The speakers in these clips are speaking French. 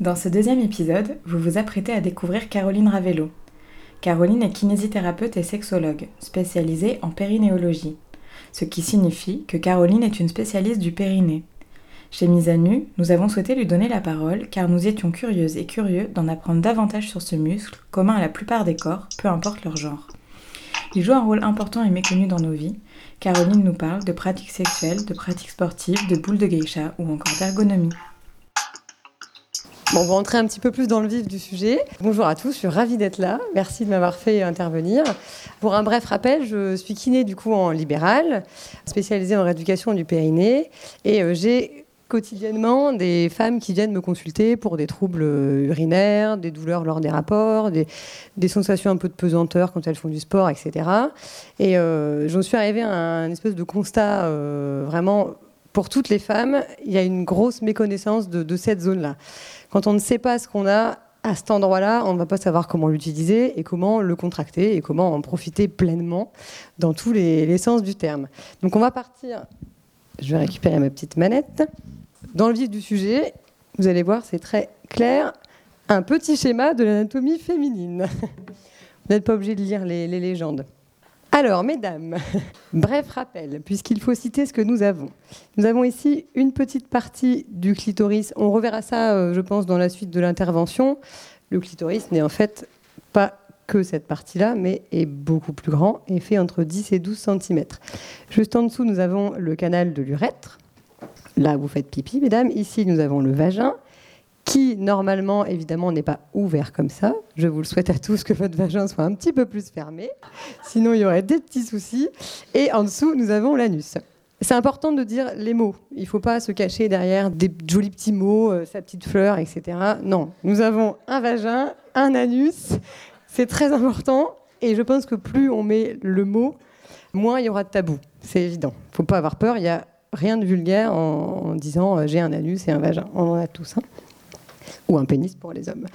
Dans ce deuxième épisode, vous vous apprêtez à découvrir Caroline Ravello. Caroline est kinésithérapeute et sexologue, spécialisée en périnéologie, ce qui signifie que Caroline est une spécialiste du périnée. Chez Mise à Nu, nous avons souhaité lui donner la parole car nous étions curieuses et curieux d'en apprendre davantage sur ce muscle, commun à la plupart des corps, peu importe leur genre. Il joue un rôle important et méconnu dans nos vies. Caroline nous parle de pratiques sexuelles, de pratiques sportives, de boules de geisha ou encore d'ergonomie. Bon, on va entrer un petit peu plus dans le vif du sujet. Bonjour à tous, je suis ravie d'être là. Merci de m'avoir fait intervenir. Pour un bref rappel, je suis kiné du coup en libéral, spécialisée en rééducation du périnée, et euh, j'ai quotidiennement des femmes qui viennent me consulter pour des troubles urinaires, des douleurs lors des rapports, des, sensations un peu de pesanteur quand elles font du sport, etc. Et euh, j'en suis arrivée à un espèce de constat euh, vraiment pour toutes les femmes, il y a une grosse méconnaissance de, cette zone-là. Quand on ne sait pas ce qu'on a à cet endroit-là, on ne va pas savoir comment l'utiliser et comment le contracter et comment en profiter pleinement dans tous les, sens du terme. Donc on va partir, je vais récupérer ma petite manette. Dans le vif du sujet, vous allez voir, c'est très clair, un petit schéma de l'anatomie féminine. Vous n'êtes pas obligé de lire les, légendes. Alors, mesdames, bref rappel, puisqu'il faut citer ce que nous avons. Nous avons ici une petite partie du clitoris. On reverra ça, euh, je pense, dans la suite de l'intervention. Le clitoris n'est en fait pas que cette partie-là, mais est beaucoup plus grand et fait entre 10 et 12 cm. Juste en dessous, nous avons le canal de l'urètre, Là, vous faites pipi, mesdames. Ici, nous avons le vagin, qui, normalement, évidemment, n'est pas ouvert comme ça. Je vous le souhaite à tous que votre vagin soit un petit peu plus fermé. Sinon, il y aurait des petits soucis. Et en dessous, nous avons l'anus. C'est important de dire les mots. Il ne faut pas se cacher derrière des jolis petits mots, euh, sa petite fleur, etc. Non, nous avons un vagin, un anus. C'est très important. Et je pense que plus on met le mot, moins il y aura de tabou. C'est évident. Il ne faut pas avoir peur. Il y a rien de vulgaire en, disant euh, j'ai un anus et un vagin. On en a tous. Hein. Ou un pénis pour les hommes.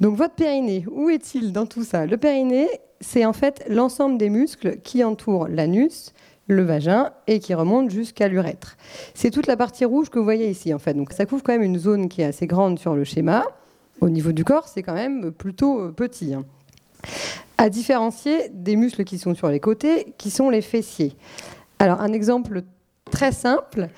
Donc votre périnée, où est-il dans tout ça? Le périnée, c'est en fait l'ensemble des muscles qui entourent l'anus, le vagin et qui remontent jusqu'à l'urètre. C'est toute la partie rouge que vous voyez ici en fait. Donc ça couvre quand même une zone qui est assez grande sur le schéma. Au niveau du corps, c'est quand même plutôt euh, petit. Hein. À différencier des muscles qui sont sur les côtés, qui sont les fessiers. Alors un exemple Très simple.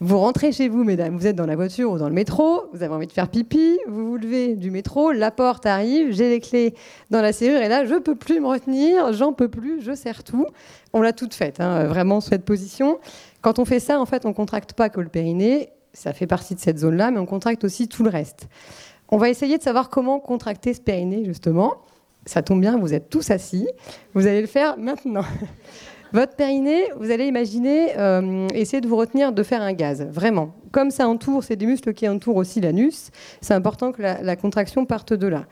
Vous rentrez chez vous, mesdames, vous êtes dans la voiture ou dans le métro, vous avez envie de faire pipi, vous vous levez du métro, la porte arrive, j'ai les clés dans la serrure et là, je peux plus me retenir, j'en peux plus, je serre tout. On l'a toute faite, hein, vraiment, cette position. Quand on fait ça, en fait, on contracte pas que le périnée, ça fait partie de cette zone-là, mais on contracte aussi tout le reste. On va essayer de savoir comment contracter ce périnée, justement. Ça tombe bien, vous êtes tous assis. Vous allez le faire maintenant. Votre périnée, vous allez imaginer, euh, essayer de vous retenir de faire un gaz, vraiment. Comme ça entoure, c'est des muscles qui entourent aussi l'anus, c'est important que la, contraction parte de là.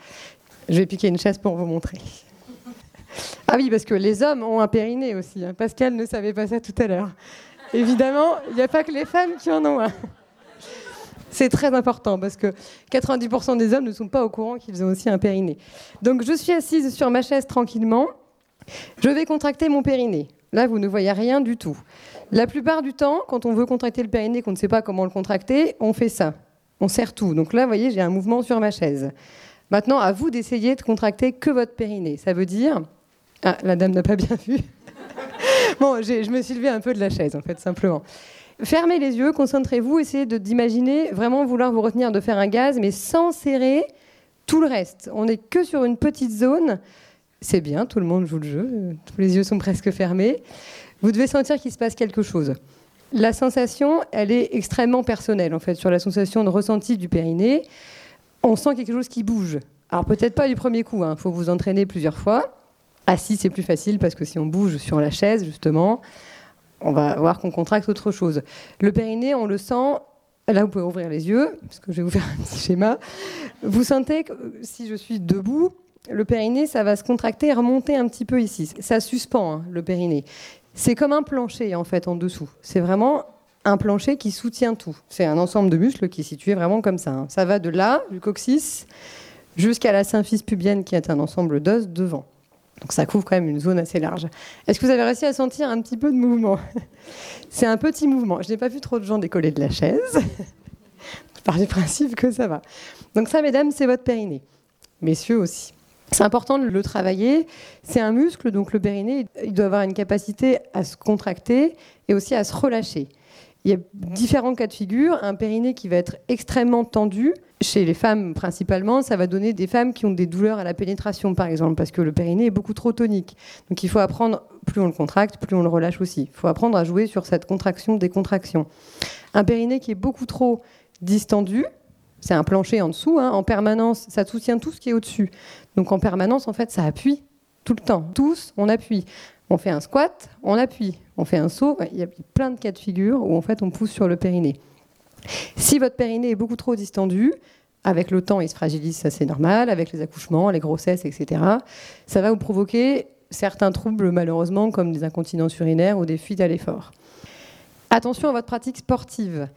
Je vais piquer une chaise pour vous montrer. Ah oui, parce que les hommes ont un périnée aussi. Hein. Pascal ne savait pas ça tout à l'heure. Évidemment, il n'y a pas que les femmes qui en ont un. C'est très important parce que 90% des hommes ne sont pas au courant qu'ils ont aussi un périnée. Donc je suis assise sur ma chaise tranquillement. Je vais contracter mon périnée. Là, vous ne voyez rien du tout. La plupart du temps, quand on veut contracter le périnée, qu'on ne sait pas comment le contracter, on fait ça. On serre tout. Donc là, vous voyez, j'ai un mouvement sur ma chaise. Maintenant, à vous d'essayer de contracter que votre périnée. Ça veut dire... Ah, la dame n'a pas bien vu. bon, je me suis levée un peu de la chaise, en fait, simplement. Fermez les yeux, concentrez-vous, essayez d'imaginer vraiment vouloir vous retenir de faire un gaz, mais sans serrer tout le reste. On n'est que sur une petite zone c'est bien, tout le monde joue le jeu, tous les yeux sont presque fermés. Vous devez sentir qu'il se passe quelque chose. La sensation, elle est extrêmement personnelle, en fait, sur la sensation de ressenti du périnée. On sent quelque chose qui bouge. Alors peut-être pas du premier coup, il hein. faut vous entraîner plusieurs fois. Assis, c'est plus facile parce que si on bouge sur la chaise, justement, on va voir qu'on contracte autre chose. Le périnée, on le sent. Là, vous pouvez ouvrir les yeux, parce que je vais vous faire un petit schéma. Vous sentez que si je suis debout, le périnée, ça va se contracter et remonter un petit peu ici. Ça suspend hein, le périnée. C'est comme un plancher en fait en dessous. C'est vraiment un plancher qui soutient tout. C'est un ensemble de muscles qui est situé vraiment comme ça. Hein. Ça va de là, du coccyx, jusqu'à la symphyse pubienne qui est un ensemble d'os devant. Donc ça couvre quand même une zone assez large. Est-ce que vous avez réussi à sentir un petit peu de mouvement? C'est un petit mouvement. Je n'ai pas vu trop de gens décoller de la chaise. par du principe que ça va. Donc ça, mesdames, c'est votre périnée. Messieurs aussi. C'est important de le travailler. C'est un muscle, donc le périnée, il doit avoir une capacité à se contracter et aussi à se relâcher. Il y a différents cas de figure. Un périnée qui va être extrêmement tendu, chez les femmes principalement, ça va donner des femmes qui ont des douleurs à la pénétration, par exemple, parce que le périnée est beaucoup trop tonique. Donc il faut apprendre, plus on le contracte, plus on le relâche aussi. Il faut apprendre à jouer sur cette contraction-décontraction. Un périnée qui est beaucoup trop distendu, c'est un plancher en dessous, hein, en permanence, ça soutient tout ce qui est au-dessus. Donc en permanence, en fait, ça appuie tout le temps. Tous, on appuie. On fait un squat, on appuie. On fait un saut. Il y a plein de cas de figure où en fait on pousse sur le périnée. Si votre périnée est beaucoup trop distendu, avec le temps il se fragilise, ça c'est normal, avec les accouchements, les grossesses, etc., ça va vous provoquer certains troubles malheureusement comme des incontinences urinaires ou des fuites à l'effort. Attention à votre pratique sportive.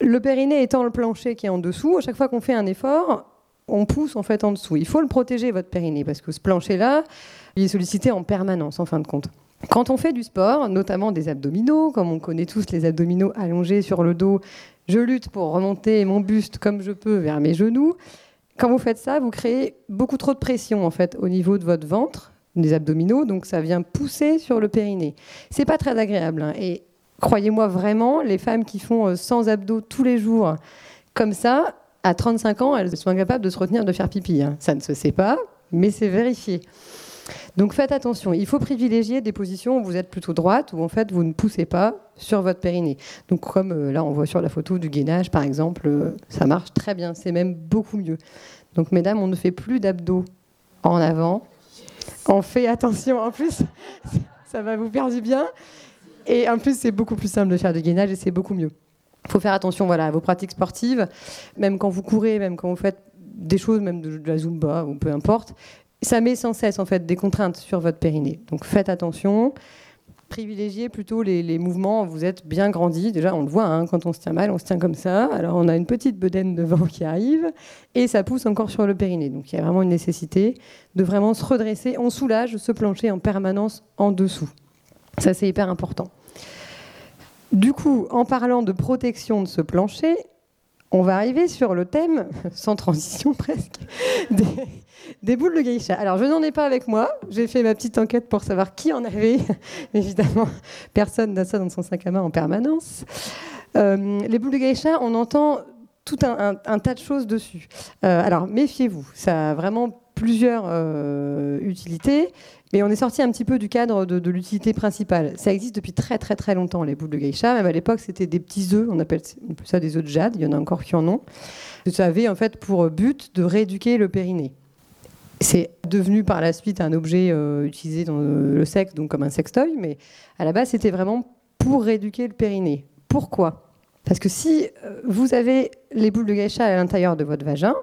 Le périnée étant le plancher qui est en dessous, à chaque fois qu'on fait un effort, on pousse en fait en dessous. Il faut le protéger, votre périnée, parce que ce plancher-là, il est sollicité en permanence, en fin de compte. Quand on fait du sport, notamment des abdominaux, comme on connaît tous les abdominaux allongés sur le dos, je lutte pour remonter mon buste comme je peux vers mes genoux. Quand vous faites ça, vous créez beaucoup trop de pression en fait au niveau de votre ventre, des abdominaux, donc ça vient pousser sur le périnée. C'est pas très agréable. Hein. Et croyez-moi vraiment, les femmes qui font 100 euh, abdos tous les jours comme ça, à 35 ans, elles sont incapables de se retenir de faire pipi. Hein. Ça ne se sait pas, mais c'est vérifié. Donc faites attention, il faut privilégier des positions où vous êtes plutôt droite, où en fait vous ne poussez pas sur votre périnée. Donc comme euh, là on voit sur la photo du gainage par exemple, euh, ça marche très bien, c'est même beaucoup mieux. Donc mesdames, on ne fait plus d'abdos en avant. On fait attention, en plus ça va vous faire du bien. Et en plus c'est beaucoup plus simple de faire du gainage et c'est beaucoup mieux. Il faut faire attention voilà, à vos pratiques sportives, même quand vous courez, même quand vous faites des choses, même de, la zumba ou peu importe, ça met sans cesse en fait des contraintes sur votre périnée. Donc faites attention. Privilégiez plutôt les, mouvements. Vous êtes bien grandi. Déjà, on le voit hein, quand on se tient mal, on se tient comme ça. Alors, on a une petite bedaine devant qui arrive et ça pousse encore sur le périnée. Donc, il y a vraiment une nécessité de vraiment se redresser. On soulage ce plancher en permanence en dessous. Ça, c'est hyper important. Du coup, en parlant de protection de ce plancher, on va arriver sur le thème, sans transition presque, des, boules de geisha. Alors, je n'en ai pas avec moi. J'ai fait ma petite enquête pour savoir qui en avait. Évidemment, personne n'a ça dans son sac à main en permanence. Euh, les boules de geisha, on entend tout un, tas de choses dessus. Euh, alors, méfiez-vous. Ça vraiment plusieurs euh, utilités. Mais on est sorti un petit peu du cadre de, l'utilité principale. Ça existe depuis très très très longtemps, les boules de geisha. Même à l'époque, c'était des petits œufs, on appelle ça des œufs de jade, il y en a encore qui en ont. Ça avait en fait pour but de rééduquer le périnée. C'est devenu par la suite un objet euh, utilisé dans le sexe, donc comme un sextoy, mais à la base, c'était vraiment pour rééduquer le périnée. Pourquoi? Parce que si euh, vous avez les boules de geisha à l'intérieur de votre vagin,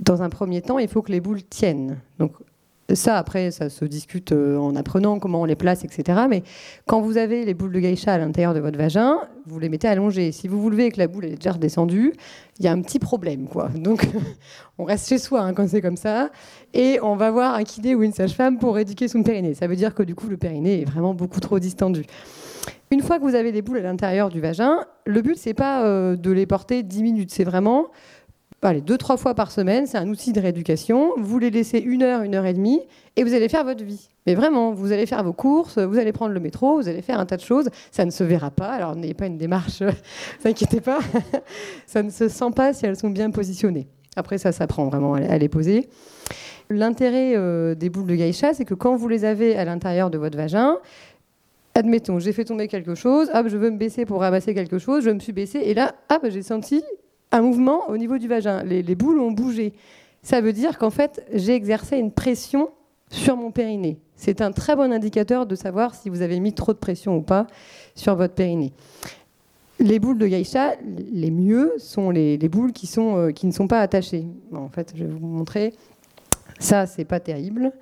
dans un premier temps, il faut que les boules tiennent. Donc ça, après, ça se discute euh, en apprenant comment on les place, etc. Mais quand vous avez les boules de geisha à l'intérieur de votre vagin, vous les mettez allongées. Si vous vous levez et que la boule est déjà redescendue, il y a un petit problème. Quoi. Donc, on reste chez soi hein, quand c'est comme ça. Et on va voir un kiné ou une sage-femme pour éduquer son périnée. Ça veut dire que du coup, le périnée est vraiment beaucoup trop distendu. Une fois que vous avez des boules à l'intérieur du vagin, le but, c'est pas euh, de les porter 10 minutes. C'est vraiment allez, deux, trois fois par semaine, c'est un outil de rééducation. Vous les laissez une heure, une heure et demie, et vous allez faire votre vie. Mais vraiment, vous allez faire vos courses, vous allez prendre le métro, vous allez faire un tas de choses. Ça ne se verra pas, alors n'ayez pas une démarche, ne vous inquiétez pas. ça ne se sent pas si elles sont bien positionnées. Après, ça s'apprend vraiment à les poser. L'intérêt euh, des boules de geisha, c'est que quand vous les avez à l'intérieur de votre vagin, admettons, j'ai fait tomber quelque chose, hop, je veux me baisser pour ramasser quelque chose, je me suis baissée, et là, hop, j'ai senti un mouvement au niveau du vagin. Les, boules ont bougé. Ça veut dire qu'en fait, j'ai exercé une pression sur mon périnée. C'est un très bon indicateur de savoir si vous avez mis trop de pression ou pas sur votre périnée. Les boules de geisha, les mieux sont les, boules euh, qui ne sont pas attachées. en fait, je vais vous montrer. Ça, c'est pas terrible.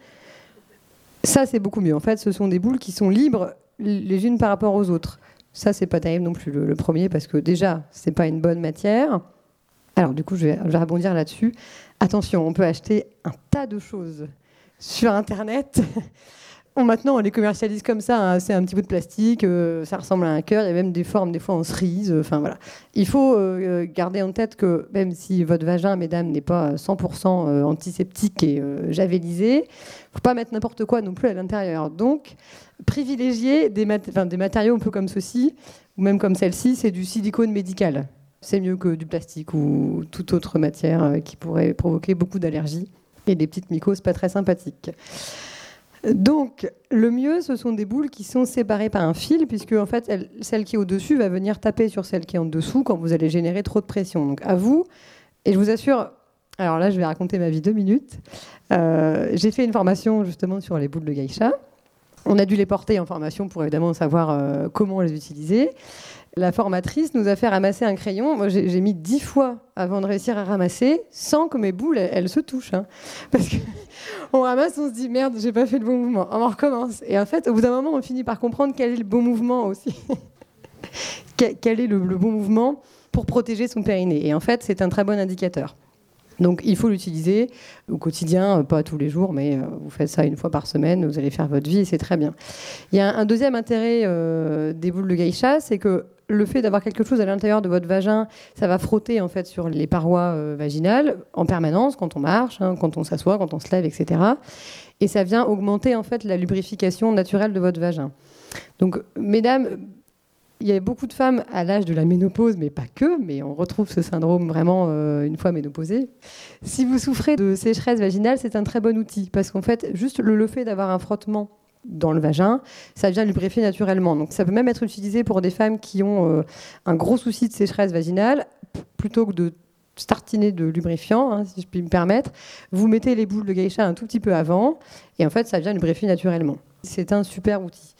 Ça, c'est beaucoup mieux. En fait, ce sont des boules qui sont libres les unes par rapport aux autres. Ça, c'est pas terrible non plus, le, le premier, parce que déjà, c'est pas une bonne matière. Alors du coup, je vais, rebondir là-dessus. Attention, on peut acheter un tas de choses sur Internet. maintenant, on les commercialise comme ça. Hein. C'est un petit bout de plastique, euh, ça ressemble à un cœur. Il y a même des formes, des fois en cerise. Euh, voilà. Il faut euh, garder en tête que même si votre vagin, mesdames, n'est pas 100% antiseptique et javelisé, faut pas mettre n'importe quoi non plus à l'intérieur. Donc, privilégier des, des matériaux un peu comme ceci, ou même comme celle-ci, c'est du silicone médical. C'est mieux que du plastique ou toute autre matière qui pourrait provoquer beaucoup d'allergies et des petites mycoses pas très sympathiques. Donc, le mieux, ce sont des boules qui sont séparées par un fil, puisque en fait, celle qui est au-dessus va venir taper sur celle qui est en dessous quand vous allez générer trop de pression. Donc, à vous, et je vous assure, alors là, je vais raconter ma vie deux minutes. Euh, j'ai fait une formation justement sur les boules de geisha. On a dû les porter en formation pour évidemment savoir euh, comment les utiliser. La formatrice nous a fait ramasser un crayon. Moi, j'ai mis dix fois avant de réussir à ramasser, sans que mes boules, elles, se touchent. Hein. Parce qu'on ramasse, on se dit merde, j'ai pas fait le bon mouvement. On recommence. Et en fait, au bout d'un moment, on finit par comprendre quel est le bon mouvement aussi. quel est le, le bon mouvement pour protéger son périnée. Et en fait, c'est un très bon indicateur. Donc il faut l'utiliser au quotidien, pas tous les jours, mais euh, vous faites ça une fois par semaine, vous allez faire votre vie et c'est très bien. Il y a un deuxième intérêt euh, des boules de geisha, c'est que le fait d'avoir quelque chose à l'intérieur de votre vagin, ça va frotter en fait sur les parois euh, vaginales en permanence quand on marche, hein, quand on s'assoit, quand on se lève, etc. Et ça vient augmenter en fait la lubrification naturelle de votre vagin. Donc, mesdames, il y a beaucoup de femmes à l'âge de la ménopause, mais pas que, mais on retrouve ce syndrome vraiment euh, une fois ménopausée. Si vous souffrez de sécheresse vaginale, c'est un très bon outil, parce qu'en fait, juste le, fait d'avoir un frottement dans le vagin, ça vient lubrifier naturellement. Donc ça peut même être utilisé pour des femmes qui ont euh, un gros souci de sécheresse vaginale, plutôt que de startiner de lubrifiant, hein, si je puis me permettre, vous mettez les boules de geisha un tout petit peu avant, et en fait ça vient lubrifier naturellement. C'est un super outil.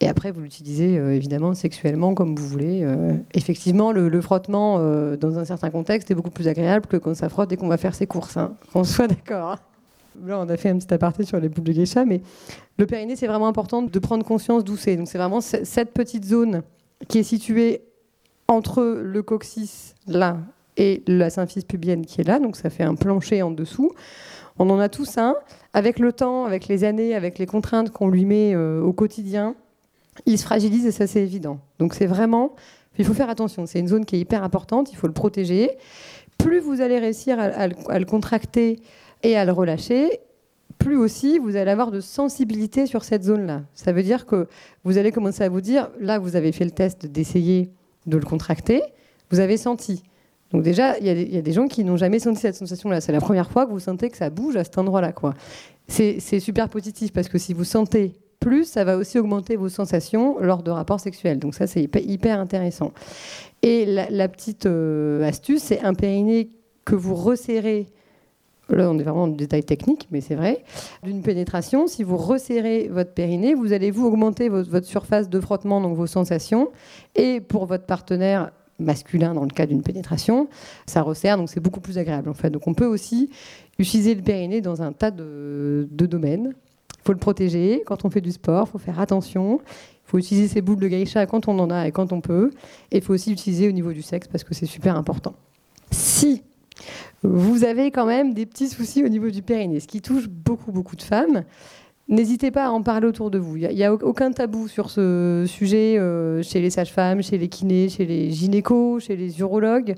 Et après, vous l'utilisez euh, évidemment sexuellement comme vous voulez. Euh. effectivement, le, frottement euh, dans un certain contexte est beaucoup plus agréable que quand ça frotte et qu'on va faire ses courses. Hein. Qu'on soit d'accord. Hein. Là, on a fait un petit aparté sur les boules de geisha, mais le périnée, c'est vraiment important de prendre conscience d'où c'est. Donc, c'est vraiment cette petite zone qui est située entre le coccyx là et la symphyse pubienne qui est là. Donc, ça fait un plancher en dessous. On en a tous un. Avec le temps, avec les années, avec les contraintes qu'on lui met au quotidien, il se fragilise et ça c'est évident. Donc c'est vraiment, il faut faire attention, c'est une zone qui est hyper importante, il faut le protéger. Plus vous allez réussir à, le contracter et à le relâcher, plus aussi vous allez avoir de sensibilité sur cette zone-là. Ça veut dire que vous allez commencer à vous dire, là vous avez fait le test d'essayer de le contracter, vous avez senti. Donc déjà, il y, a des gens qui n'ont jamais senti cette sensation-là. C'est la première fois que vous sentez que ça bouge à cet endroit-là. C'est super positif parce que si vous sentez plus ça va aussi augmenter vos sensations lors de rapports sexuels. Donc ça, c'est hyper intéressant. Et la, petite euh, astuce, c'est un périnée que vous resserrez. Là, on est vraiment le détail technique, mais c'est vrai. D'une pénétration, si vous resserrez votre périnée, vous allez vous augmenter votre, surface de frottement, donc vos sensations. Et pour votre partenaire masculin, dans le cas d'une pénétration, ça resserre, donc c'est beaucoup plus agréable en fait. Donc on peut aussi utiliser le périnée dans un tas de domaines faut le protéger quand on fait du sport, il faut faire attention. Il faut utiliser ses boules de geisha quand on en a et quand on peut. Et il faut aussi l'utiliser au niveau du sexe parce que c'est super important. Si vous avez quand même des petits soucis au niveau du périnée, ce qui touche beaucoup, beaucoup de femmes, N'hésitez pas à en parler autour de vous. Il n'y a, aucun tabou sur ce sujet euh, chez les sages-femmes, chez les kinés, chez les gynécos, chez les urologues.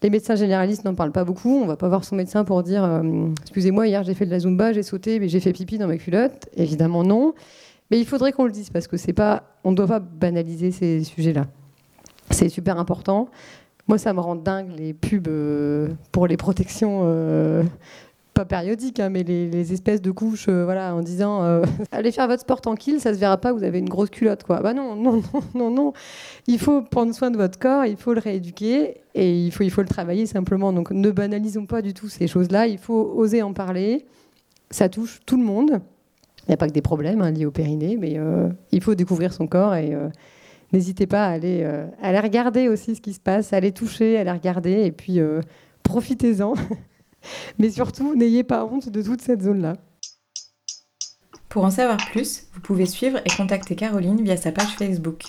Les médecins généralistes n'en parlent pas beaucoup. On ne va pas voir son médecin pour dire euh, Excusez-moi, hier j'ai fait de la zumba, j'ai sauté, mais j'ai fait pipi dans ma culotte. Évidemment, non. Mais il faudrait qu'on le dise parce que ne doit pas banaliser ces sujets-là. C'est super important. Moi, ça me rend dingue les pubs euh, pour les protections pas périodiques, hein, mais les, espèces de couches, euh, voilà, en disant euh, allez faire votre sport tranquille, ça se verra pas, vous avez une grosse culotte, quoi. Bah non, non, non, non, non. Il faut prendre soin de votre corps, il faut le rééduquer et il faut, il faut le travailler simplement. Donc ne banalisons pas du tout ces choses-là. Il faut oser en parler. Ça touche tout le monde. Il n'y a pas que des problèmes hein, liés au périnée, mais euh, il faut découvrir son corps et n'hésitez pas à aller, à regarder aussi ce qui se passe, à aller toucher, à aller regarder et puis profitez-en. Mais surtout, n'ayez pas honte de toute cette zone-là. Pour en savoir plus, vous pouvez suivre et contacter Caroline via sa page Facebook.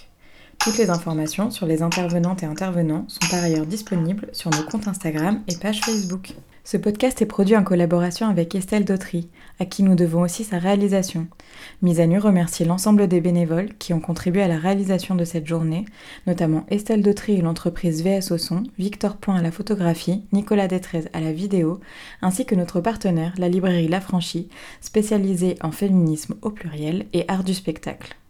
Toutes les informations sur les intervenantes et intervenants sont par ailleurs disponibles sur nos comptes Instagram et page Facebook. Ce podcast est produit en collaboration avec Estelle Dautry, à qui nous devons aussi sa réalisation. Mise à nu remercie l'ensemble des bénévoles qui ont contribué à la réalisation de cette journée, notamment Estelle Dautry et l'entreprise VS au son, Victor Point à la photographie, Nicolas Détrez à la vidéo, ainsi que notre partenaire, la librairie La Franchie, spécialisée en féminisme au pluriel et art du spectacle.